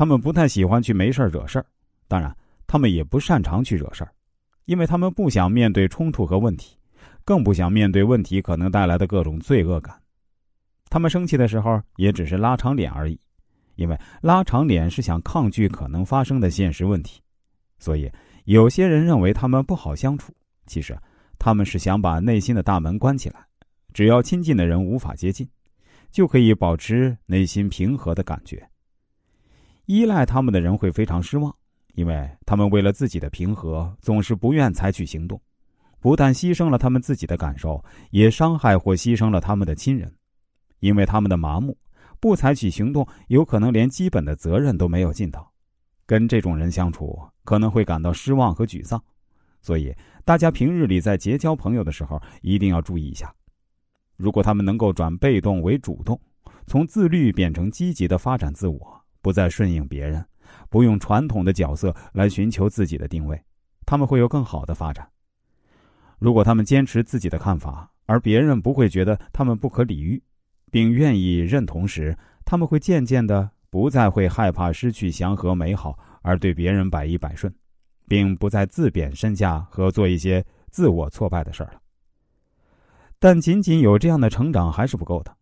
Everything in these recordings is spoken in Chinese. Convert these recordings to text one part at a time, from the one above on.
他们不太喜欢去没事惹事儿，当然，他们也不擅长去惹事儿，因为他们不想面对冲突和问题，更不想面对问题可能带来的各种罪恶感。他们生气的时候也只是拉长脸而已，因为拉长脸是想抗拒可能发生的现实问题。所以，有些人认为他们不好相处，其实他们是想把内心的大门关起来，只要亲近的人无法接近，就可以保持内心平和的感觉。依赖他们的人会非常失望，因为他们为了自己的平和，总是不愿采取行动，不但牺牲了他们自己的感受，也伤害或牺牲了他们的亲人。因为他们的麻木，不采取行动，有可能连基本的责任都没有尽到。跟这种人相处，可能会感到失望和沮丧。所以，大家平日里在结交朋友的时候，一定要注意一下。如果他们能够转被动为主动，从自律变成积极的发展自我，不再顺应别人，不用传统的角色来寻求自己的定位，他们会有更好的发展。如果他们坚持自己的看法，而别人不会觉得他们不可理喻。并愿意认同时，他们会渐渐的不再会害怕失去祥和美好，而对别人百依百顺，并不再自贬身价和做一些自我挫败的事儿了。但仅仅有这样的成长还是不够的。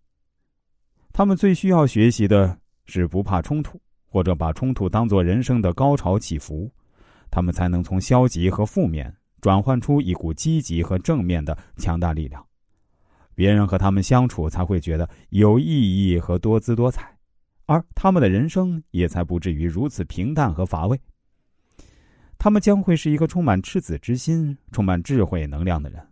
他们最需要学习的是不怕冲突，或者把冲突当作人生的高潮起伏，他们才能从消极和负面转换出一股积极和正面的强大力量。别人和他们相处才会觉得有意义和多姿多彩，而他们的人生也才不至于如此平淡和乏味。他们将会是一个充满赤子之心、充满智慧能量的人。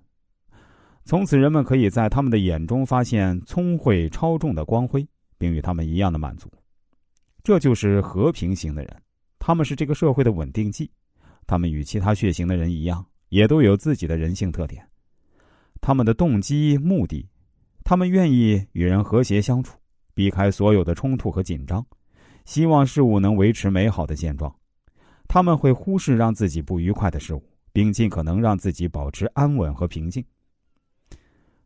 从此，人们可以在他们的眼中发现聪慧超重的光辉，并与他们一样的满足。这就是和平型的人，他们是这个社会的稳定剂。他们与其他血型的人一样，也都有自己的人性特点。他们的动机、目的，他们愿意与人和谐相处，避开所有的冲突和紧张，希望事物能维持美好的现状。他们会忽视让自己不愉快的事物，并尽可能让自己保持安稳和平静。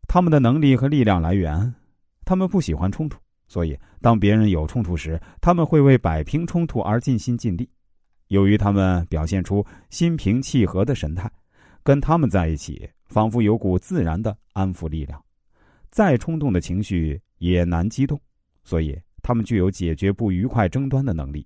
他们的能力和力量来源，他们不喜欢冲突，所以当别人有冲突时，他们会为摆平冲突而尽心尽力。由于他们表现出心平气和的神态，跟他们在一起。仿佛有股自然的安抚力量，再冲动的情绪也难激动，所以他们具有解决不愉快争端的能力。